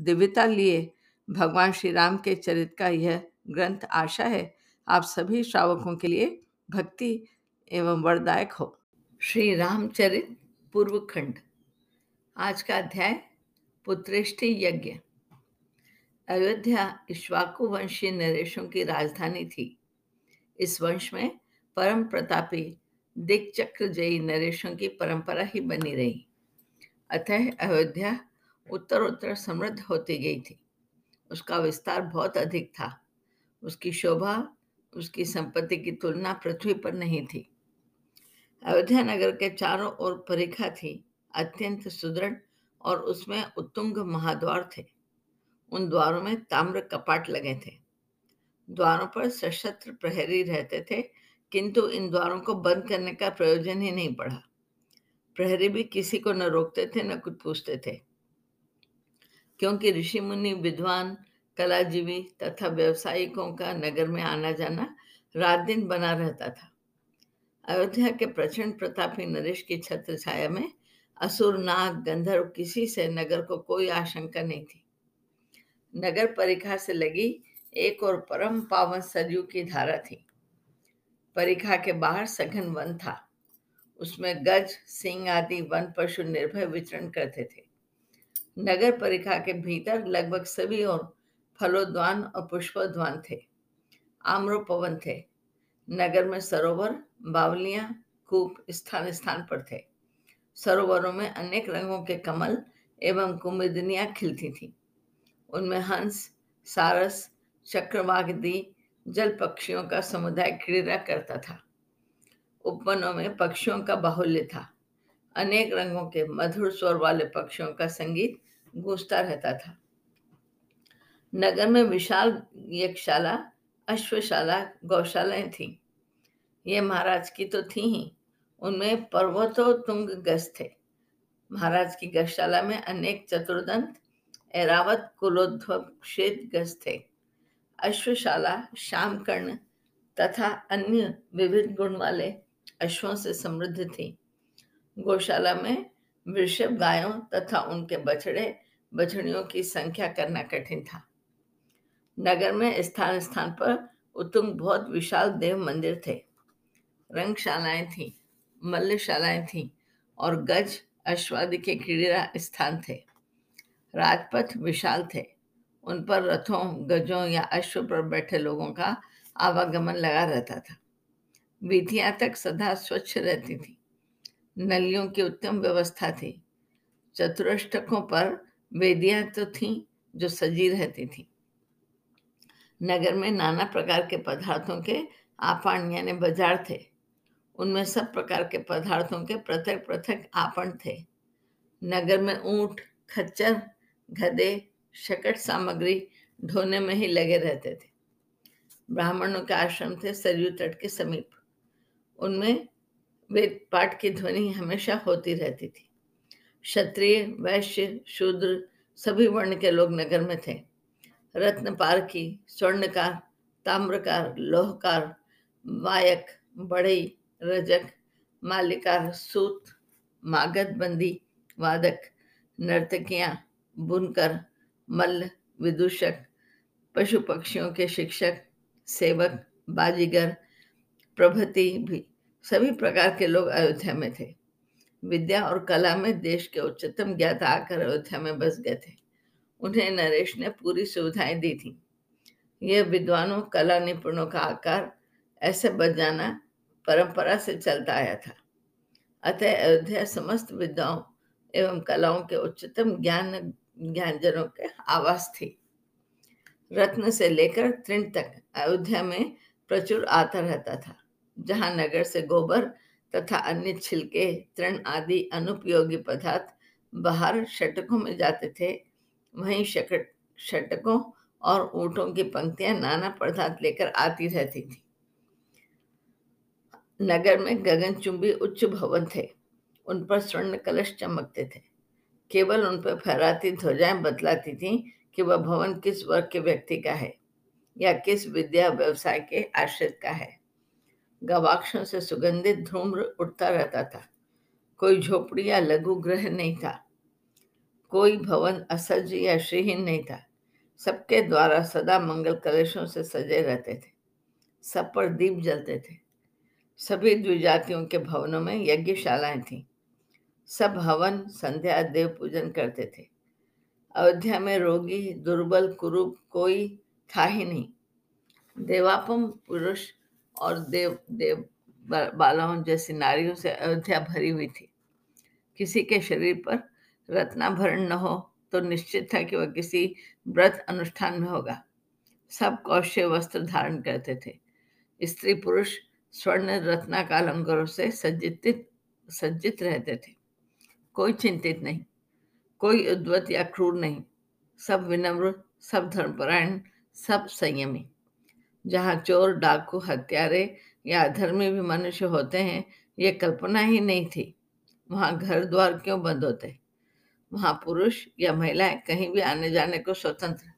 दिव्यता लिए भगवान श्री राम के चरित का यह ग्रंथ आशा है। आप सभी श्रावकों के लिए भक्ति एवं वरदायक हो। श्री रामचरित पूर्व खंड आज का अध्याय, पुत्रेष्टि यज्ञ। अयोध्या वंशीय नरेशों की राजधानी थी। इस वंश में परम प्रतापी दिक्चक्र जयी नरेशों की परंपरा ही बनी रही। अतः अयोध्या उत्तर उत्तर समृद्ध होती गई थी। उसका विस्तार बहुत अधिक था। उसकी शोभा, उसकी संपत्ति की तुलना पृथ्वी पर नहीं थी। अयोध्या नगर के चारों ओर परिखा थी, अत्यंत सुदृढ़ और उसमें उत्तुंग महाद्वार थे। उन द्वारों में ताम्र कपाट लगे थे। द्वारों पर सशस्त्र प्रहरी रहते थे, किंतु इन द्वारों को बंद करने का प्रयोजन ही नहीं पड़ा। प्रहरी भी किसी को न रोकते थे, न कुछ पूछते थे। क्योंकि ऋषि मुनि, विद्वान, कलाजीवी तथा व्यवसायिकों का नगर में आना जाना रात दिन बना रहता था। अयोध्या के प्रचंड प्रतापी नरेश की छत्र छाया में असुर, नाग, गंधर्व किसी से नगर को कोई आशंका नहीं थी। नगर परिखा से लगी एक और परम पावन सरयू की धारा थी। परिखा के बाहर सघन वन था। उसमें गज, सिंह आदि वन पशु निर्भय विचरण करते थे। नगर परिखा के भीतर लगभग सभी और फलोद्वान और पुष्पोद्वान थे आम्रोपवन थे। नगर में सरोवर, बावलियाँ, कूप स्थान स्थान पर थे। सरोवरों में अनेक रंगों के कमल एवं कुमुदनियाँ खिलती थीं। उनमें हंस, सारस चक्रवागदी जल पक्षियों का समुदाय क्रीड़ा करता था। उपवनों में पक्षियों का बाहुल्य था। अनेक रंगों के मधुर स्वर वाले पक्षियों का संगीत गूंजता रहता था। नगर में विशाल यक्षशाला, अश्वशाला, गौशालाएँ थीं। ये महाराज की तो थी ही। उनमें पर्वतो तुंग गज थे। महाराज की गौशाला में अनेक चतुर्दंत एरावत कुलोध्वप श्वेत गज थे। अश्वशाला श्याम कर्ण तथा अन्य विविध गुण वाले अश्वों से समृद्ध थी। गौशाला में वृषभ गायों तथा उनके बछड़े बछड़ियों की संख्या करना कठिन था। नगर में स्थान स्थान पर उत्तुंग बहुत विशाल देव मंदिर थे। रंगशालाएँ थीं, मल्लशालाएँ थीं और गज, अश्वादि के क्रीड़ा स्थान थे। राजपथ विशाल थे। उन पर रथों, गजों या अश्व पर बैठे लोगों का आवागमन लगा रहता था। विधियाँ तक सदा स्वच्छ रहती थी। नलियों की उत्तम व्यवस्था थी। चतुरष्टकों पर वेदियाँ तो थीं जो सजी रहती थी। नगर में नाना प्रकार के पदार्थों के आपण यानी बाज़ार थे। उनमें सब प्रकार के पदार्थों के पृथक पृथक आपण थे। नगर में ऊँट, खच्चर, गधे, शकट सामग्री ढोने में ही लगे रहते थे। ब्राह्मणों के आश्रम थे सरयू तट के समीप। उनमें वेद पाठ की ध्वनि हमेशा होती रहती थी। क्षत्रिय, वैश्य, शूद्र सभी वर्ण के लोग नगर में थे। रत्न पारखी स्वर्णकार, ताम्रकार, लोहकार, वायक बढ़ई रजक, मालिकार, सूत मागध बंदी वादक, नर्तकियाँ, बुनकर, मल्ल, विदूषक पशु पक्षियों के शिक्षक, सेवक, बाजीगर, प्रभृति भी सभी प्रकार के लोग अयोध्या में थे। विद्या और कला में देश के उच्चतम ज्ञाता आकर अयोध्या में बस गए थे। उन्हें नरेश ने पूरी सुविधाएँ दी थी। यह विद्वानों, कला निपुणों का आकार, ऐसे बच जाना परंपरा से चलता आया था। अतः अयोध्या समस्त विद्याओं एवं कलाओं के उच्चतम ज्ञान, ज्ञानजनों के आवास थी। रत्न से लेकर तृण तक अयोध्या में प्रचुर आता रहता था, जहाँ नगर से गोबर तथा अन्य छिलके, तृण आदि अनुपयोगी पदार्थ बाहर षटकों में जाते थे। वहीं शकट षटकों और ऊँटों की पंक्तियाँ नाना पदार्थ लेकर आती रहती थी। नगर में गगनचुंबी उच्च भवन थे। उन पर स्वर्ण कलश चमकते थे। केवल उन पर फहराती ध्वजाएँ बतलाती थीं कि वह भवन किस वर्ग के व्यक्ति का है या किस विद्या व्यवसाय के आश्रित का है। गवाक्षों से सुगंधित धूम्र उठता रहता था। कोई झोपड़ी या लघु ग्रह नहीं था। कोई भवन असज या श्रीहीन नहीं था। सबके द्वारा सदा मंगल कलशों से सजे रहते थे। सब पर दीप जलते थे। सभी द्विजातियों के भवनों में यज्ञशालाएँ थीं। सब हवन, संध्या, देव पूजन करते थे। अयोध्या में रोगी, दुर्बल, कुरूप कोई था ही नहीं। देवापम पुरुष और देव देव बालाओं जैसी नारियों से अयोध्या भरी हुई थी। किसी के शरीर पर रत्नाभरण न हो तो निश्चित था कि वह किसी व्रत अनुष्ठान में होगा। सब कौश्य वस्त्र धारण करते थे। स्त्री पुरुष स्वर्ण रत्नाकालंकरों से सज्जित सज्जित रहते थे। कोई चिंतित नहीं, कोई उद्वत या क्रूर नहीं। सब विनम्र, सब धर्मपरायण, सब संयमी। जहाँ चोर, डाकू, हत्यारे या अधर्मी भी मनुष्य होते हैं, ये कल्पना ही नहीं थी। वहाँ घर द्वार क्यों बंद होते? वहाँ पुरुष या महिलाएँ कहीं भी आने जाने को स्वतंत्र।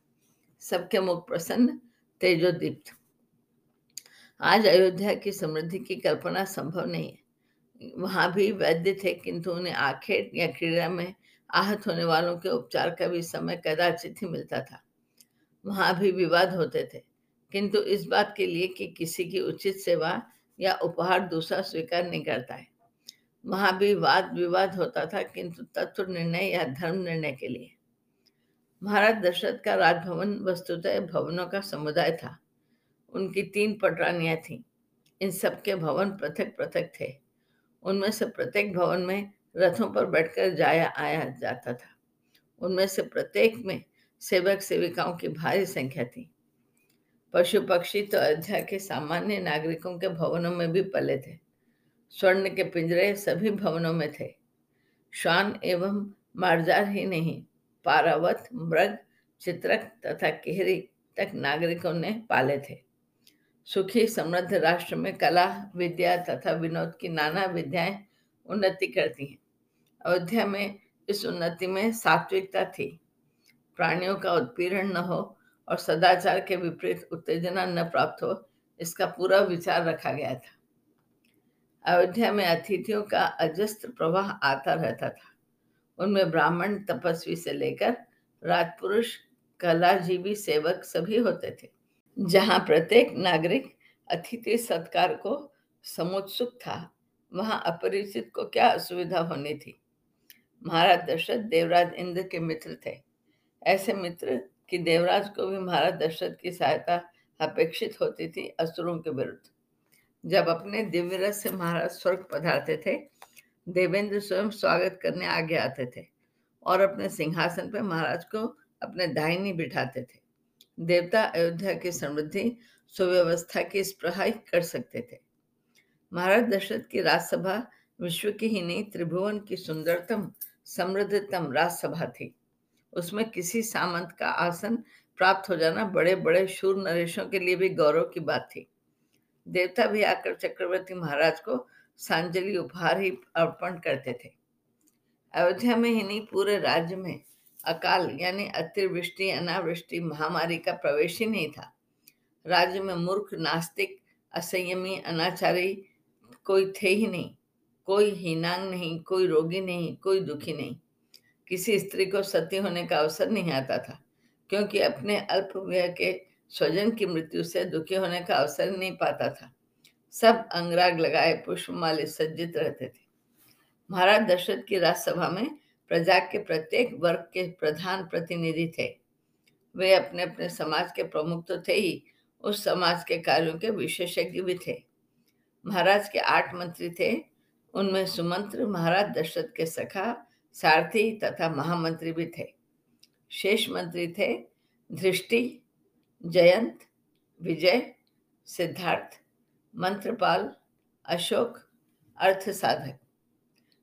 सबके मुख प्रसन्न, तेजोदीप्त। आज अयोध्या की समृद्धि की कल्पना संभव नहीं है। वहाँ भी वैद्य थे, किंतु उन्हें आखेट या क्रीड़ा में आहत होने वालों के उपचार का भी समय कदाचित ही मिलता था। वहाँ भी विवाद होते थे। किंतु इस बात के लिए कि किसी की उचित सेवा या उपहार दूसरा स्वीकार नहीं करता है। वहाँ भी वाद विवाद होता था किंतु तत्व निर्णय या धर्म निर्णय के लिए। महाराज दशरथ का राजभवन वस्तुतः भवनों का समुदाय था। उनकी तीन पटरानियाँ थीं। इन सबके भवन पृथक पृथक थे। उनमें से प्रत्येक भवन में रथों पर बैठकर जाया आया जाता था। उनमें से प्रत्येक में सेवक सेविकाओं की भारी संख्या थी। पशु पक्षी तो अयोध्या के सामान्य नागरिकों के भवनों में भी पले थे। स्वर्ण के पिंजरे सभी भवनों में थे। श्वान एवं मार्जार ही नहीं, पारावत, मृग, चित्रक तथा केहरी तक नागरिकों ने पाले थे। सुखी, समृद्ध राष्ट्र में कला, विद्या तथा विनोद की नाना विद्याएँ उन्नति करती हैं। अयोध्या में इस उन्नति में सात्विकता थी। प्राणियों का उत्पीड़न न हो और सदाचार के विपरीत उत्तेजना न प्राप्त हो, इसका पूरा विचार रखा गया था। अयोध्या में अतिथियों का अजस्त्र प्रवाह आता रहता था। उनमें ब्राह्मण तपस्वी से लेकर राजपुरुष, कलाजीवी सेवक सभी होते थे, जहाँ प्रत्येक नागरिक अतिथि सत्कार को समुत्सुक था। वहाँ अपरिचित को क्या असुविधा होनी थी? महाराज दशरथ, देवराज इंद्र के मित्र थे। ऐसे मित्र कि देवराज को भी महाराज दशरथ की सहायता अपेक्षित होती थी असुरों के विरुद्ध। जब अपने दिव्य रस से महाराज स्वर्ग पधारते थे, देवेंद्र स्वयं स्वागत करने आगे आते थे और अपने सिंहासन पर महाराज को अपने दाहिनी बिठाते थे। देवता अयोध्या की समृद्धि, सुव्यवस्था की स्प्रहाई कर सकते थे। महाराज दशरथ की राजसभा विश्व की ही नहीं, त्रिभुवन की सुंदरतम, समृद्धतम राजसभा थी। उसमें किसी सामंत का आसन प्राप्त हो जाना बड़े बड़े शूर नरेशों के लिए भी गौरव की बात थी। देवता भी आकर चक्रवर्ती महाराज को सांजलि उपहार ही अर्पण करते थे। अयोध्या में ही नहीं, पूरे राज्य में अकाल यानी अतिवृष्टि, अनावृष्टि, महामारी का प्रवेश ही नहीं था। राज्य में मूर्ख, नास्तिक, असंयमी, अनाचारी कोई थे ही नहीं। कोई हीनांग नहीं, कोई रोगी नहीं, कोई दुखी नहीं। किसी स्त्री को सती होने का अवसर नहीं आता था, क्योंकि अपने अल्प व्यय के स्वजन की मृत्यु से दुखी होने का अवसर नहीं पाता था। सब अंगराग लगाए पुष्पमाले सज्जित रहते थे। महाराज दशरथ की राज्यसभा में प्रजा के प्रत्येक वर्ग के प्रधान प्रतिनिधि थे। वे अपने अपने समाज के प्रमुख तो थे ही, उस समाज के कार्यों के विशेषज्ञ भी थे। महाराज के आठ मंत्री थे। उनमें सुमंत्र, महाराज दशरथ के सखा सारथी तथा महामंत्री भी थे। शेष मंत्री थे दृष्टि जयंत, विजय, सिद्धार्थ, मंत्रपाल, अशोक अर्थ साधक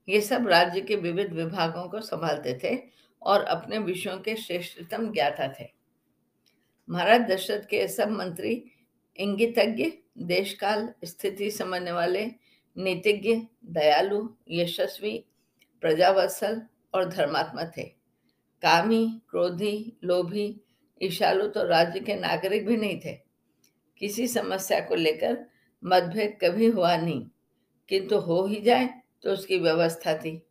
ये सब राज्य के विविध विभागों को संभालते थे और अपने विषयों के श्रेष्ठतम ज्ञाता थे। महाराज दशरथ के सब मंत्री इंगितज्ञ, देशकाल, स्थिति समझने वाले, नीतिज्ञ, दयालु, यशस्वी प्रजावत्सल और धर्मात्मा थे। कामी, क्रोधी, लोभी, ईशालु तो राज्य के नागरिक भी नहीं थे। किसी समस्या को लेकर मतभेद कभी हुआ नहीं। किंतु हो ही जाए तो उसकी व्यवस्था थी।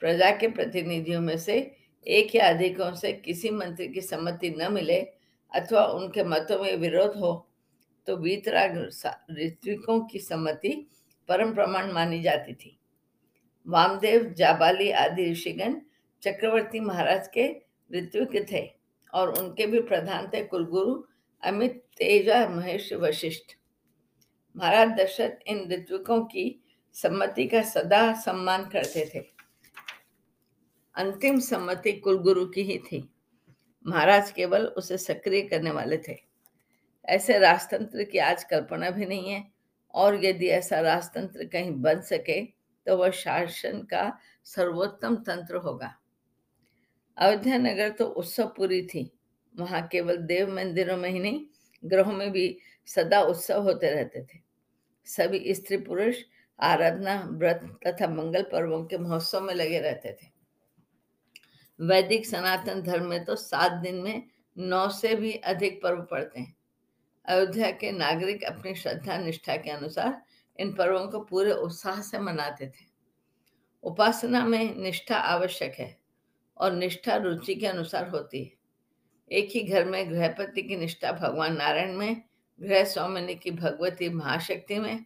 प्रजा के प्रतिनिधियों में से एक या अधिकों से किसी मंत्री की सम्मति न मिले अथवा उनके मतों में विरोध हो तो वीतराग ऋत्विकों की सम्मति परम प्रमाण मानी जाती थी। वामदेव, जाबाली आदि ऋषिगण चक्रवर्ती महाराज के ऋत्विक थे और उनके भी प्रधान थे कुलगुरु अमित तेजा महेश वशिष्ठ। महाराज दशरथ इन ऋत्विकों की सम्मति का सदा सम्मान करते थे। अंतिम सम्मति कुलगुरु की ही थी। महाराज केवल उसे सक्रिय करने वाले थे। ऐसे राजतंत्र की आज कल्पना भी नहीं है और यदि ऐसा राजतंत्र कहीं बन सके तो वह शासन का सर्वोत्तम तंत्र होगा। अयोध्या नगर तो उत्सव पूरी थी। वहाँ केवल देव मंदिरों में ही नहीं, ग्रहों में भी सदा उत्सव होते रहते थे। सभी स्त्री पुरुष, आराधना, व्रत तथा मंगल पर्वों के महोत्सव में लगे रहते थे। वैदिक सनातन धर्म में तो सात दिन में नौ से भी अधिक पर्व पड़ते हैं। अयोध्या के नागरिक अपनी श्रद्धा निष्ठा के अनुसार इन पर्वों को पूरे उत्साह से मनाते थे। उपासना में निष्ठा आवश्यक है और निष्ठा रुचि के अनुसार होती है। एक ही घर में गृहपति की निष्ठा भगवान नारायण में, गृह स्वामिनी की भगवती महाशक्ति में,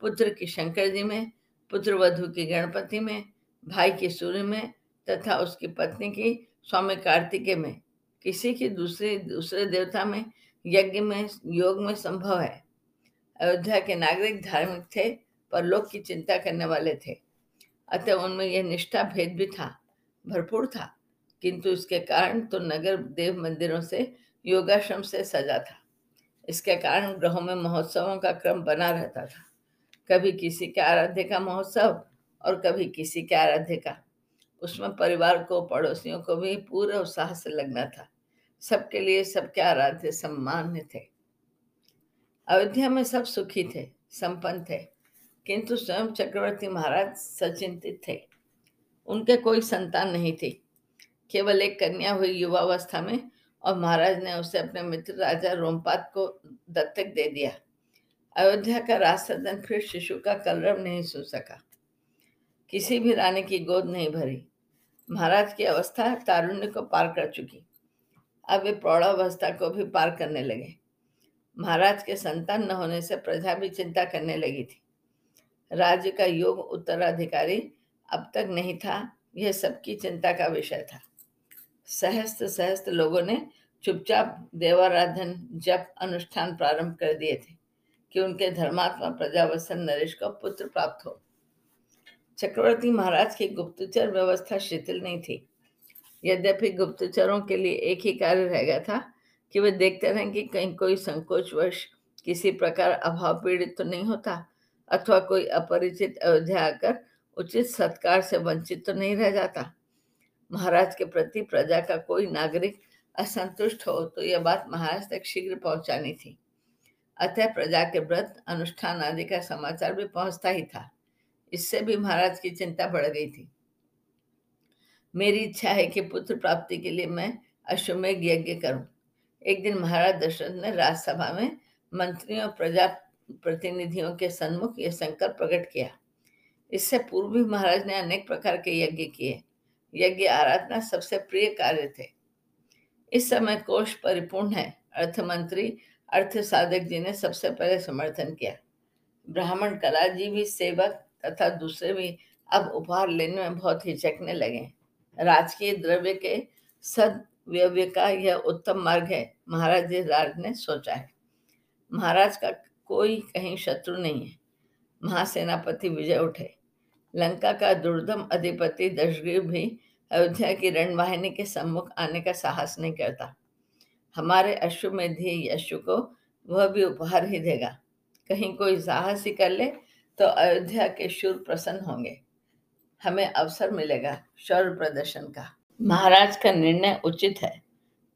पुत्र की शंकर जी में, पुत्र वधु की गणपति में, भाई की सूर्य में तथा उसकी पत्नी की स्वामी कार्तिकेय में। किसी की दूसरे दूसरे देवता में यज्ञ में, योग में संभव है। अयोध्या के नागरिक धार्मिक थे, पर लोक की चिंता करने वाले थे। अतः उनमें यह निष्ठा भेद भी था, भरपूर था। किंतु इसके कारण तो नगर देव मंदिरों से योगाश्रम से सजा था। इसके कारण ग्रहों में महोत्सवों का क्रम बना रहता था। कभी किसी के आराध्य का महोत्सव और कभी किसी के आराध्य का। उसमें परिवार को, पड़ोसियों को भी पूरे उत्साह से लगना था। सबके लिए सबके आराध्य सम्मान्य थे। अयोध्या में सब सुखी थे, संपन्न थे। किंतु स्वयं चक्रवर्ती महाराज सचिंतित थे। उनके कोई संतान नहीं थी। केवल एक कन्या हुई युवावस्था में और महाराज ने उसे अपने मित्र राजा रोमपात को दत्तक दे दिया। अयोध्या का राज सदन फिर शिशु का कलरव नहीं सुन सका। किसी भी रानी की गोद नहीं भरी। महाराज की अवस्था तारुण्य को पार कर चुकी। अब वे प्रौढ़ावस्था को भी पार करने लगे। महाराज के संतान न होने से प्रजा भी चिंता करने लगी थी। राज्य का योग उत्तराधिकारी अब तक नहीं था, यह सबकी चिंता का विषय था। सहस्त्र सहस्त्र लोगों ने चुपचाप देवाराधन जप अनुष्ठान प्रारंभ कर दिए थे कि उनके धर्मात्मा प्रजावसन नरेश को पुत्र प्राप्त हो। चक्रवर्ती महाराज की गुप्तचर व्यवस्था शिथिल नहीं थी। यद्यपि गुप्तचरों के लिए एक ही कार्य रह गया था कि वे देखते रहें कि कहीं कोई संकोचवश किसी प्रकार अभाव पीड़ित तो नहीं होता, अथवा कोई अपरिचित अयोध्या आकर उचित सत्कार से वंचित तो नहीं रह जाता। महाराज के प्रति प्रजा का कोई नागरिक असंतुष्ट हो तो यह बात महाराज तक शीघ्र पहुंचानी थी। अतः प्रजा के व्रत, अनुष्ठान आदि का समाचार भी पहुँचता ही था। इससे भी महाराज की चिंता बढ़ गई थी। मेरी इच्छा है कि पुत्र प्राप्ति के लिए मैं अश्वमेघ यज्ञ करूँ। एक दिन महाराज दशरथ ने राज्यसभा में मंत्रियों प्रजा प्रतिनिधियों के सन्मुख यह संकल्प प्रकट किया। इससे पूर्व भी महाराज ने अनेक प्रकार के यज्ञ किए। यज्ञ आराधना सबसे प्रिय कार्य थे। इस समय कोष परिपूर्ण है। अर्थ मंत्री अर्थ साधक जी ने सबसे पहले समर्थन किया। ब्राह्मण कला जी भी सेवक तथा दूसरे भी अब उपहार लेने में बहुत हिचकने लगे। राजकीय द्रव्य के सदव्यव्य का यह उत्तम मार्ग है। महाराज जी राज ने सोचा है। महाराज का कोई कहीं शत्रु नहीं है। महासेनापति विजय उठे। लंका का दुर्दम अधिपति दशग्रीव भी अयोध्या की रणवाहिनी के सम्मुख आने का साहस नहीं करता। हमारे अश्वमेधी यशु को वह भी उपहार ही देगा। कहीं कोई साहस ही कर ले तो अयोध्या के शूर प्रसन्न होंगे। हमें अवसर मिलेगा शौर्य प्रदर्शन का। महाराज का निर्णय उचित है।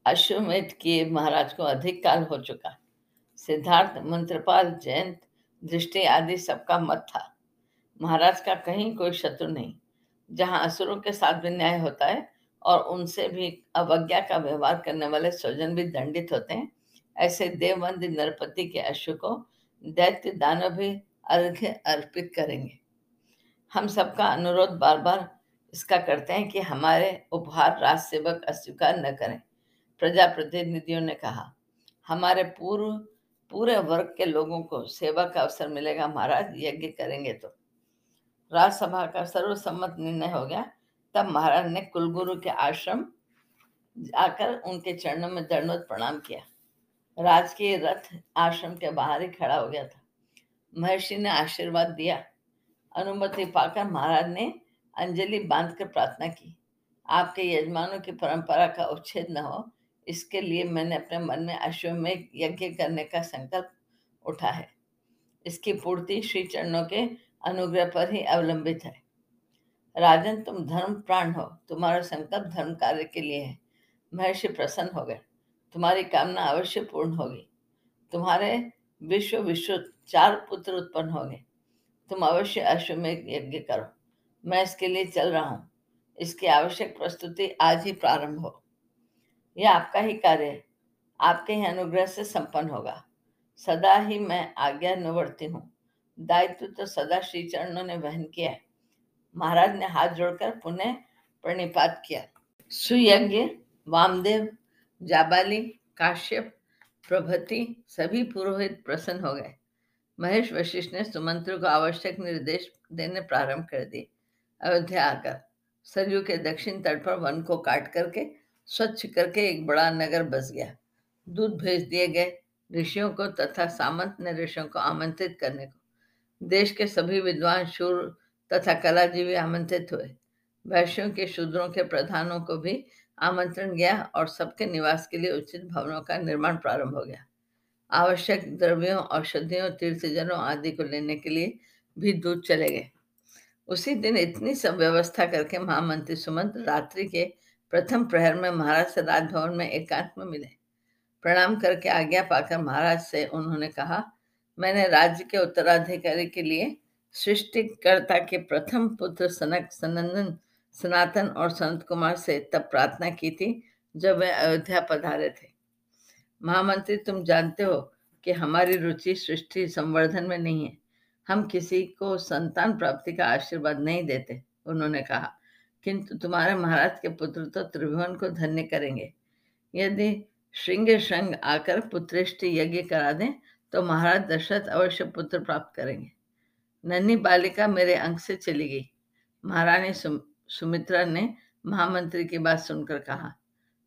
अश्वमेध किए महाराज को अधिक काल हो चुका। सिद्धार्थ, मंत्रपाल, जयंत दृष्टि आदि सबका मत था। महाराज का कहीं कोई शत्रु नहीं। जहाँ असुरों के साथ भी न्याय होता है और उनसे भी अवज्ञा का व्यवहार करने वाले स्वजन भी दंडित होते हैं, ऐसे देवबंदी नरपति के अश्व को दैत्य दानव भी अर्घ्य अर्पित करेंगे। हम सबका अनुरोध बार बार इसका करते हैं कि हमारे उपहार राज सेवक अस्वीकार न करें। प्रजा प्रतिनिधियों ने कहा, हमारे पूर्व, पूरे वर्ग के लोगों को सेवा का अवसर मिलेगा, महाराज यज्ञ करेंगे तो। राजसभा का सर्वसम्मत निर्णय हो गया। तब महाराज ने कुलगुरु के आश्रम जाकर उनके चरणों में दंडवत प्रणाम किया। राजकीय रथ आश्रम के बाहर ही खड़ा हो गया था। महर्षि ने आशीर्वाद दिया। अनुमति पाकर महाराज ने अंजलि बांधकर प्रार्थना की। आपके यजमानों की परंपरा का उच्छेद न हो, इसके लिए मैंने अपने मन में अश्वमेघ यज्ञ करने का संकल्प उठा है। इसकी पूर्ति श्री चरणों के अनुग्रह पर ही अवलंबित है। राजन, तुम धर्म प्राण हो। तुम्हारा संकल्प धर्म कार्य के लिए है। महर्षि प्रसन्न हो गए। तुम्हारी कामना अवश्य पूर्ण होगी। तुम्हारे विश्व विश्व चार पुत्र उत्पन्न होंगे। तुम अवश्य अश्वमेघ यज्ञ करो। मैं इसके लिए चल रहा हूँ। इसकी आवश्यक प्रस्तुति आज ही प्रारंभ हो। यह आपका ही कार्य है। आपके ही अनुग्रह से संपन्न होगा। सदा ही मैं आज्ञा निवर्ती हूँ। दायित्व तो सदा श्री चरणों ने वहन किया है। महाराज ने हाथ जोड़कर पुनः प्रणिपात किया। सुयज्ञ, वामदेव, जाबाली, काश्यप, प्रभति सभी पुरोहित प्रसन्न हो गए। महेश वशिष्ठ ने सुमंत्र को आवश्यक निर्देश देने प्रारंभ कर दिए। अयोध्या आकर, सरयू के दक्षिण तट पर वन को काट करके, स्वच्छ करके एक बड़ा नगर बस गया। दूध भेज दिए गए ऋषियों को तथा सामंत ने ऋषियों को आमंत्रित करने को। देश के सभी विद्वान, शूर तथा कलाजीवी आमंत्रित हुए। वैश्यों के शूद्रों के प्रधानों को भी आमंत्रण गया और सबके निवास के लिए उचित भवनों का निर्माण प्रारंभ हो गया। आवश्यक द्रव्यों, औषधियों, तीर्थजनों आदि को लेने के लिए भी दूध चले गए। उसी दिन इतनी सब व्यवस्था करके महामंत्री सुमंत रात्रि के प्रथम प्रहर में महाराज से राजभवन में एकांत में मिले। प्रणाम करके आज्ञा पाकर महाराज से उन्होंने कहा, मैंने राज्य के उत्तराधिकारी के लिए सृष्टिकर्ता के प्रथम पुत्र सनक, सनंदन, सनातन और संत कुमार से तब प्रार्थना की थी जब वे अयोध्या पधारे थे। महामंत्री, तुम जानते हो कि हमारी रुचि सृष्टि संवर्धन में नहीं है। हम किसी को संतान प्राप्ति का आशीर्वाद नहीं देते उन्होंने कहा। किंतु तुम्हारे महाराज के पुत्र तो त्रिभुवन को धन्य करेंगे। यदि श्रृंग श्रृंग आकर पुत्रेष्टि यज्ञ करा दें तो महाराज दशरथ अवश्य पुत्र प्राप्त करेंगे। नन्ही बालिका मेरे अंक से चली गई। महारानी सुम, सुमित्रा ने महामंत्री की बात सुनकर कहा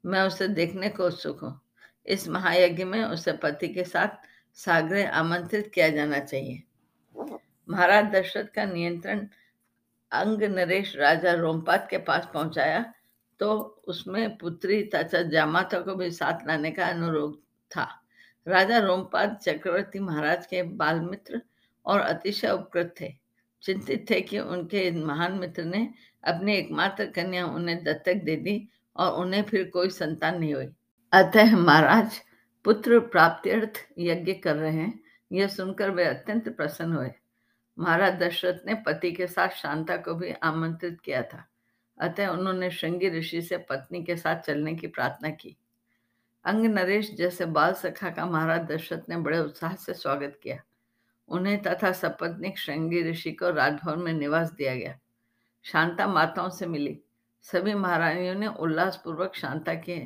मैं उसे देखने को उत्सुक हूँ। इस महायज्ञ में उसे पति के साथ सागरे आमंत्रित किया जाना चाहिए। महाराज दशरथ का नियंत्रण अंग नरेश राजा रोमपात के पास पहुँचाया तो उसमें पुत्री तथा जामाता को भी साथ लाने का अनुरोध था। राजा रोमपाद चक्रवर्ती महाराज के बाल मित्र और अतिशय उपकृत थे। चिंतित थे कि उनके महान मित्र ने अपनी एकमात्र कन्या उन्हें दत्तक दे दी और उन्हें फिर कोई संतान नहीं हुई। अतः महाराज पुत्र प्राप्त्यर्थ यज्ञ कर रहे हैं। यह सुनकर वे अत्यंत प्रसन्न हुए। महाराज दशरथ ने पति के साथ शांता को भी आमंत्रित किया था। अतः उन्होंने श्रृंगी ऋषि से पत्नी के साथ चलने की प्रार्थना की। अंग नरेश जैसे बाल सखा का महाराज दशरथ ने बड़े उत्साह से स्वागत किया। उन्हें तथा सपत्निक श्रृंगी ऋषि को राजभवन में निवास दिया गया। शांता माताओं से मिली। सभी महारानियों ने उल्लासपूर्वक शांता के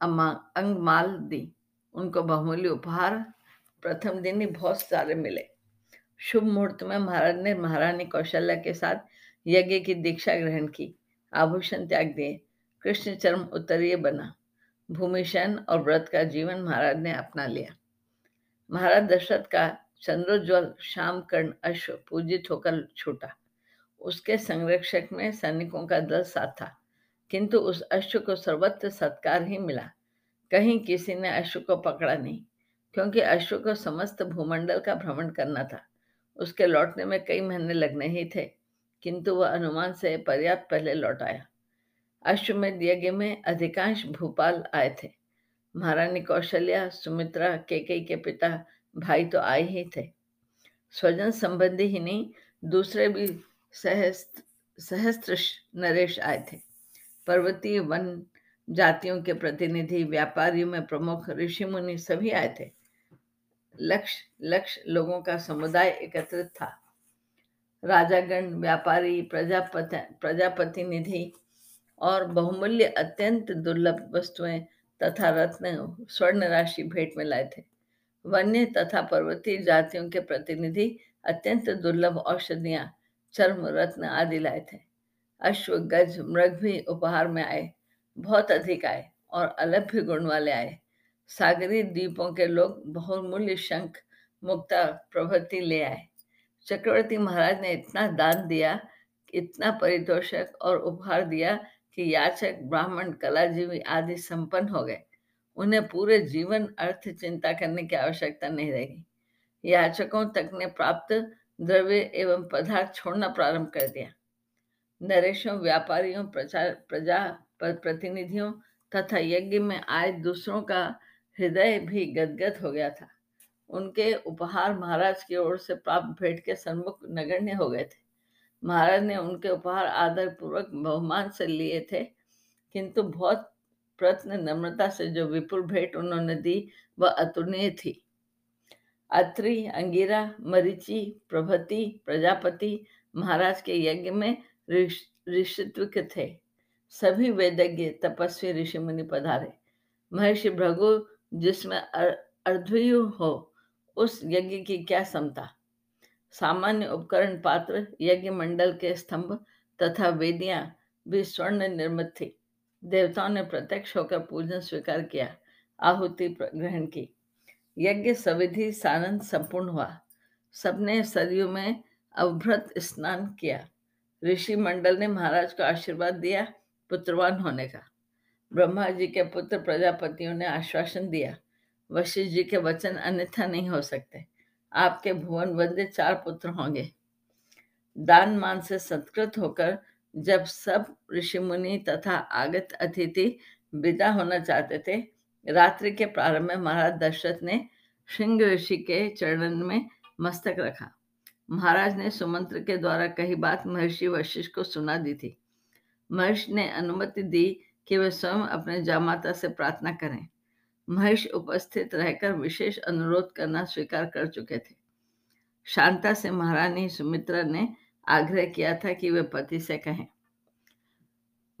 अंगमाल दी। उनको बहुमूल्य उपहार प्रथम दिन ही बहुत सारे मिले। शुभ मुहूर्त में महाराज ने महारानी कौशल्या के साथ यज्ञ की दीक्षा ग्रहण की। आभूषण त्याग दिए। कृष्ण चरम उत्तरीय बना। भूमिशन और व्रत का जीवन महाराज ने अपना लिया। महाराज दशरथ का चंद्रोज्वल श्याम कर्ण अश्व पूजित होकर छूटा। उसके संरक्षक में सैनिकों का दल साथ था, किंतु उस अश्व को सर्वत्र सत्कार ही मिला। कहीं किसी ने अश्व को पकड़ा नहीं। क्योंकि अश्व को समस्त भूमंडल का भ्रमण करना था। उसके लौटने में कई महीने लगने ही थे, किंतु वह अनुमान से पर्याप्त पहले लौट आया। अश्वमेध यज्ञ में अधिकांश भूपाल आए थे। महारानी कौशल्या, सुमित्रा केकई के पिता, भाई तो आए ही थे। स्वजन संबंधी ही नहीं, दूसरे भी सहस्त्र सहस्त्र नरेश आए थे। पर्वतीय वन जातियों के प्रतिनिधि, व्यापारियों में प्रमुख ऋषि मुनि सभी आए थे। लक्ष्य लक्ष्य लोगों का समुदाय एकत्रित था। राजागण, व्यापारी, प्रजापति प्रजापति निधि और बहुमूल्य अत्यंत दुर्लभ वस्तुएँ तथा रत्न, स्वर्ण राशि भेंट में लाए थे। वन्य तथा पर्वतीय जातियों के प्रतिनिधि अत्यंत दुर्लभ औषधियाँ, चर्म, रत्न आदि लाए थे। अश्व गज मृग भी उपहार में आए, बहुत अधिक आए और अलभ्य गुण वाले आए। सागरी द्वीपों के लोग बहुमूल्य शंख, मुक्ता प्रभृति ले आए। चक्रवर्ती महाराज ने इतना दान दिया, इतना परितोषक और उपहार दिया कि याचक, ब्राह्मण, कलाजीवी आदि संपन्न हो गए। उन्हें पूरे जीवन अर्थ चिंता करने की आवश्यकता नहीं रहेगी याचकों तक ने प्राप्त द्रव्य एवं पदार्थ छोड़ना प्रारंभ कर दिया। नरेशों, व्यापारियों, प्रचार, प्रजा प्रतिनिधियों तथा यज्ञ में आए दूसरों का हृदय भी गदगद हो गया था। उनके उपहार महाराज की ओर से प्राप्त भेंट के सन्मुख नगण्य हो गए थे। महाराज ने उनके उपहार आदर पूर्वक बहुमान से लिए थे, किंतु बहुत प्रत्न नम्रता से जो विपुल भेंट उन्होंने दी, वह अतुलनीय थी। अत्रि, अंगिरा, मरीचि, प्रभति, प्रजापति महाराज के यज्ञ में ऋषित्व थे। सभी वेदज्ञ, तपस्वी ऋषि मुनि पधारे। महर्षि भृगु जिसमें अर्धयु हो, उस यज्ञ की क्या समता? सामान्य उपकरण पात्र यज्ञ मंडल के स्तंभ तथा वेदियाँ भी स्वर्ण निर्मित थी। देवताओं ने प्रत्यक्ष होकर पूजन स्वीकार किया, आहुति ग्रहण की। यज्ञ सविधि, सानंद संपूर्ण हुआ। सबने सरयू में अवभ्रत स्नान किया। ऋषि मंडल ने महाराज को आशीर्वाद दिया, पुत्रवान होने का। ब्रह्मा जी के पुत्र प्रजापतियों ने आश्वासन दिया, वशिष्ठ जी के वचन अन्यथा नहीं हो सकते। आपके भुवन वंदे चार पुत्र होंगे। दान मान से सत्कृत होकर जब सब ऋषि मुनि तथा आगत अतिथि विदा होना चाहते थे, रात्रि के प्रारंभ में महाराज दशरथ ने श्रृंग ऋषि के चरण में मस्तक रखा। महाराज ने सुमंत्र के द्वारा कही बात महर्षि वशिष्ठ को सुना दी थी। महर्षि ने अनुमति दी कि वे स्वयं अपने जामाता से प्रार्थना करें। महेश उपस्थित रहकर विशेष अनुरोध करना स्वीकार कर चुके थे। शांता से महारानी सुमित्रा ने आग्रह किया था कि वे पति से कहें।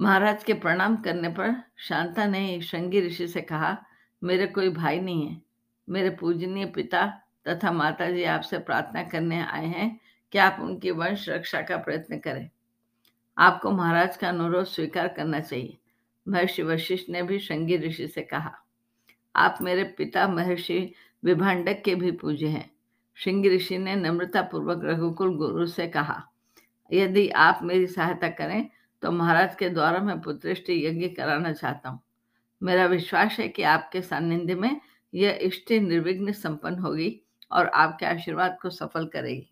महाराज के प्रणाम करने पर शांता ने शंगी ऋषि से कहा, मेरे कोई भाई नहीं है। मेरे पूजनीय पिता तथा माता जी आपसे प्रार्थना करने आए हैं कि आप उनकी वंश रक्षा का प्रयत्न करें। आपको महाराज का अनुरोध स्वीकार करना चाहिए। महर्षि वशिष्ठ ने भी शंगी ऋषि से कहा, आप मेरे पिता महर्षि विभाडक के भी पूजे हैं। श्रृंगी ऋषि ने नम्रता पूर्वक रघुकुल गुरु से कहा, यदि आप मेरी सहायता करें तो महाराज के द्वारा मैं पुत्रिष्टि यज्ञ कराना चाहता हूँ। मेरा विश्वास है कि आपके सानिध्य में यह इष्टि निर्विघ्न संपन्न होगी और आपके आशीर्वाद को सफल करेगी।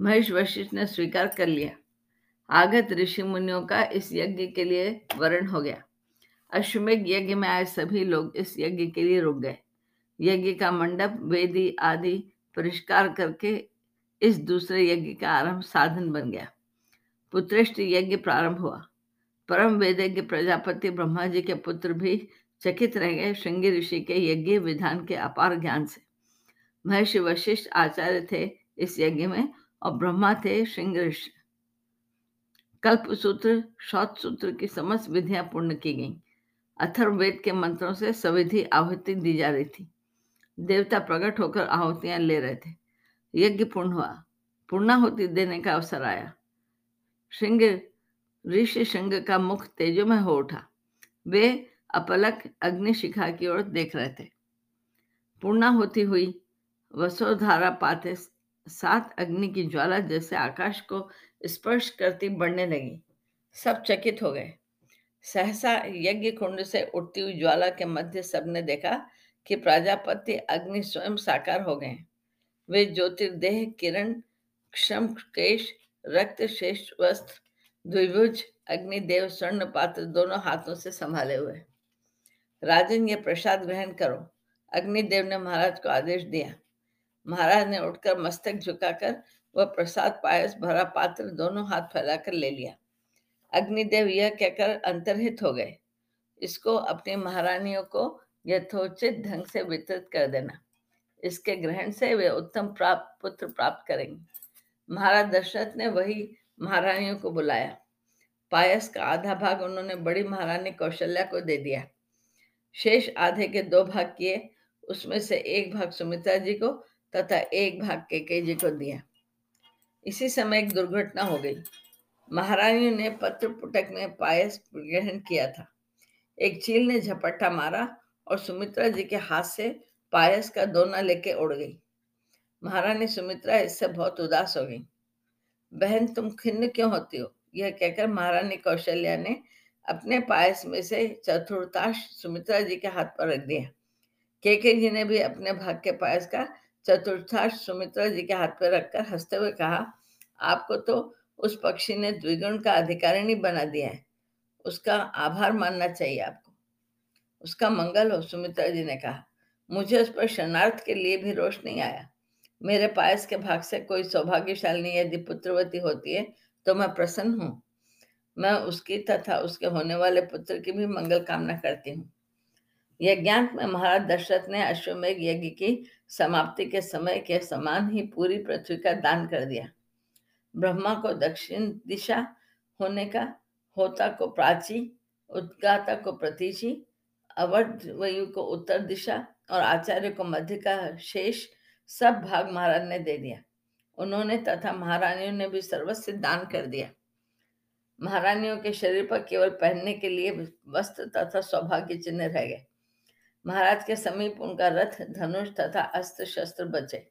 महेश वशिष्ठ ने स्वीकार कर लिया। आगत ऋषि मुनियों का इस यज्ञ के लिए वर्ण हो गया। अश्वमेघ यज्ञ में आए सभी लोग इस यज्ञ के लिए रुक गए। यज्ञ का मंडप, वेदी आदि परिष्कार करके इस दूसरे यज्ञ का आरंभ साधन बन गया। पुत्रेष्ट यज्ञ प्रारंभ हुआ। परम वेदज्ञ प्रजापति ब्रह्मा जी के पुत्र भी चकित रह गए श्रृंगी ऋषि के यज्ञ विधान के अपार ज्ञान से। महर्षि वशिष्ठ आचार्य थे इस यज्ञ में और ब्रह्मा थे श्रृंग ऋषि। कल्प सूत्र, शौत सूत्र की समस्त विधियाँ पूर्ण की गईं। अथर्ववेद के मंत्रों से सविधि आहुति दी जा रही थी। देवता प्रकट होकर आहुतियाँ ले रहे थे। यज्ञ पूर्ण हुआ। पूर्णाहुति देने का अवसर आया। श्रृंग, ऋषि श्रृंग का मुख तेजो में हो उठा। वे अपलक अग्निशिखा की ओर देख रहे थे। पूर्णाहुति हुई। वसोधारा पाते सात अग्नि की ज्वाला जैसे आकाश को स्पर्श करती बढ़ने लगी। सब चकित हो गए। सहसा यज्ञ कुंड से उठती हुई ज्वाला के मध्य सबने देखा कि प्रजापति अग्नि स्वयं साकार हो गए। वे ज्योतिर्देह, किरण, क्षम केश, रक्त शेष, वस्त्र, द्विभुज, अग्निदेव, स्वर्ण पात्र दोनों हाथों से संभाले हुए। राजन ये प्रसाद ग्रहण करो। अग्निदेव ने महाराज को आदेश दिया। महाराज ने उठकर मस्तक झुकाकर वह प्रसाद पायस भरा पात्र दोनों हाथ फैलाकर ले लिया। अग्निदेव यह कहकर अंतर्हित हो गए। इसको अपनी महारानियों को यथोचित ढंग से वितरित कर देना। इसके ग्रहण से वे उत्तम प्राप्त पुत्र प्राप्त करेंगे। महाराज दशरथ ने वही महारानियों को बुलाया। पायस का आधा भाग उन्होंने बड़ी महारानी कौशल्या को दे दिया। शेष आधे के दो भाग किए। उसमें से एक भाग सुमित्रा जी को तथा एक भाग के जी को दिया। इसी समय एक दुर्घटना हो गई। महारानी ने पत्र पुटक में पायस ग्रहण किया था। एक चील ने झपट्टा मारा और सुमित्रा जी के हाथ से पायस का दोना लेके उड़ गई। महारानी सुमित्रा इससे बहुत उदास हो गई। बहन, तुम खिन्न क्यों होती हो? यह कहकर महारानी कौशल्या ने अपने पायस में से चतुर्थाश सुमित्रा जी के हाथ पर रख दिया। केके जी ने भी अपने भाग के पायस का चतुर्थाश सुमित्रा जी के हाथ पर रखकर हँसते हुए कहा, आपको तो उस पक्षी ने द्विगुण का अधिकारिणी बना दिया है। उसका आभार मानना चाहिए आपको। उसका मंगल हो, सुमित्रा जी ने कहा। मुझे उस पर शरणार्थ के लिए भी रोष नहीं आया। मेरे पायस के भाग से कोई सौभाग्यशाली यदि पुत्रवती होती है तो मैं प्रसन्न हूँ। मैं उसकी तथा उसके होने वाले पुत्र की भी मंगल कामना करती हूँ। यज्ञांत में महाराज दशरथ ने अश्वमेघ यज्ञ की समाप्ति के समय के समान ही पूरी पृथ्वी का दान कर दिया। ब्रह्मा को दक्षिण दिशा होने का होता को प्राची, उद्गाता को प्रतीची अवध वयु को उत्तर दिशा और आचार्य को मध्य का शेष सब भाग महाराज ने दे दिया। उन्होंने तथा महारानियों ने भी सर्वस्व दान कर दिया। महारानियों के शरीर पर केवल पहनने के लिए वस्त्र तथा सौभाग्य चिन्ह रह गए। महाराज के समीप उनका रथ, धनुष तथा अस्त्र शस्त्र बचे।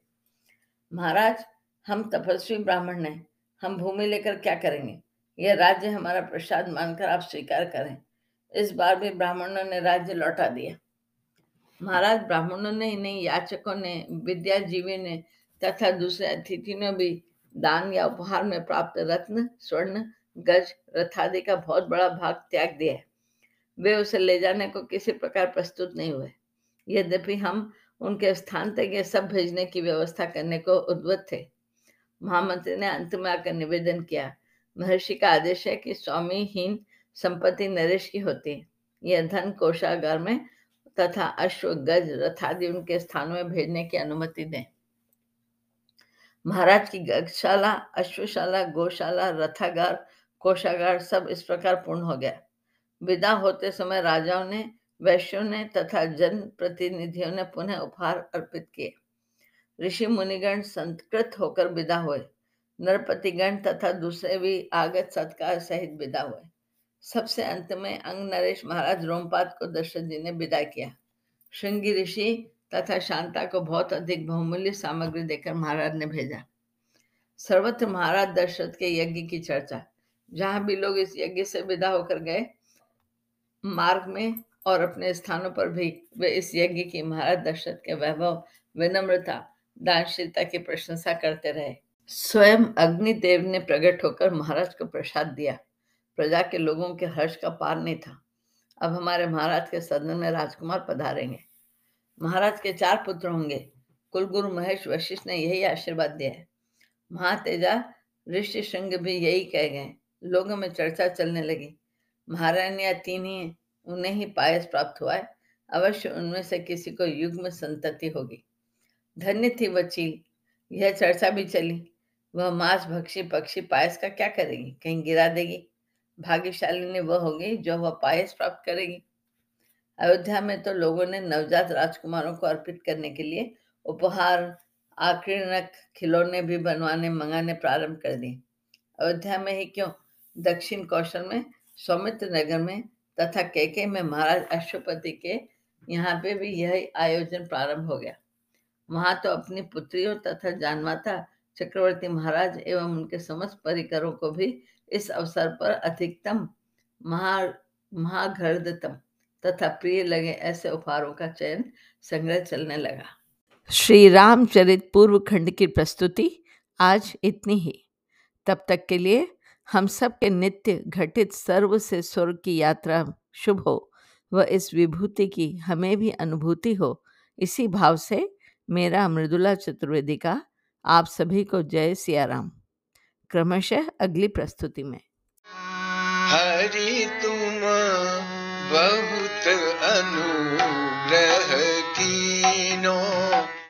महाराज, हम तपस्वी ब्राह्मण हैं। हम भूमि लेकर क्या करेंगे? यह राज्य हमारा प्रसाद मानकर आप स्वीकार करें। इस बार भी ब्राह्मणों ने राज्य लौटा दिया। महाराज, ब्राह्मणों ने ही नहीं याचकों ने विद्याजीवी ने तथा दूसरे अतिथियों ने भी दान या उपहार में प्राप्त रत्न, स्वर्ण, गज रथादि का बहुत बड़ा भाग त्याग दिया है। वे उसे ले जाने को किसी प्रकार प्रस्तुत नहीं हुए। यद्यपि हम उनके स्थान तक ये सब भेजने की व्यवस्था करने को उद्वत थे। महामंत्री ने अंत में आकर निवेदन किया, महर्षि का आदेश है कि स्वामीहीन संपत्ति नरेश की होती है। यह धन कोषागार में तथा अश्व गज रथादि उनके स्थान में भेजने की अनुमति दें। महाराज की गजशाला, अश्वशाला, गौशाला, रथागार, कोषागार सब इस प्रकार पूर्ण हो गया। विदा होते समय राजाओं ने, वैश्यों ने तथा जन प्रतिनिधियों ने पुनः उपहार अर्पित किए। ऋषि मुनिगण संतकृत होकर विदा हुए। नरपतिगण तथा दूसरे भी आगत सत्कार सहित विदा हुए। सबसे अंत में अंग नरेश महाराज रोमपाद को दशरथ जी ने विदा किया। श्रृंगी ऋषि तथा शांता को बहुत अधिक बहुमूल्य सामग्री देकर महाराज ने भेजा। सर्वत्र महाराज दशरथ के यज्ञ की चर्चा। जहाँ भी लोग इस यज्ञ से विदा होकर गए मार्ग में और अपने स्थानों पर भी वे इस यज्ञ की महाराज दशरथ के वैभव, विनम्रता, दानशीलता की प्रशंसा करते रहे। स्वयं अग्निदेव ने प्रकट होकर महाराज को प्रसाद दिया। प्रजा के लोगों के हर्ष का पार नहीं था। अब हमारे महाराज के सदन में राजकुमार पधारेंगे। महाराज के चार पुत्र होंगे। कुलगुरु महेश वशिष्ठ ने यही आशीर्वाद दिया है। महातेजा ऋषि श्रृंग भी यही कह गए। लोगों में चर्चा चलने लगी। महारानियाँ तीन ही उन्हें ही पायस प्राप्त हुआ है। अवश्य उनमें से किसी को युग में संतति होगी। धन्य थी वह चील यह चर्चा भी चली। वह मांस भक्षी पक्षी पायस का क्या करेगी? कहीं गिरा देगी? भाग्यशाली वह होगी जो वह पायस प्राप्त करेगी। अयोध्या में तो लोगों ने नवजात राजकुमारों को अर्पित करने के लिए उपहार आक्रणक खिलौने भी बनवाने, मंगाने प्रारंभ कर दिए। अयोध्या में ही क्यों? दक्षिण कौशल में सौमित्र नगर में तथा केके में महाराज अश्वपति के यहाँ पे भी यह आयोजन प्रारंभ हो गया। वहाँ तो अपनी पुत्रियों तथा जानमाता चक्रवर्ती महाराज एवं उनके समस्त परिकरों को भी इस अवसर पर अधिकतम महा महाघर्दतम तथा प्रिय लगे ऐसे उपहारों का चयन संग्रह चलने लगा। श्री रामचरित पूर्व खंड की प्रस्तुति आज इतनी ही। तब तक के लिए हम सब के नित्य घटित सर्व से स्वर्ग की यात्रा शुभ हो, व इस विभूति की हमें भी अनुभूति हो। इसी भाव से मेरा मृदुला चतुर्वेदी का आप सभी को जय सियाराम। क्रमशः अगली प्रस्तुति में। हरि तुम बहुत अनु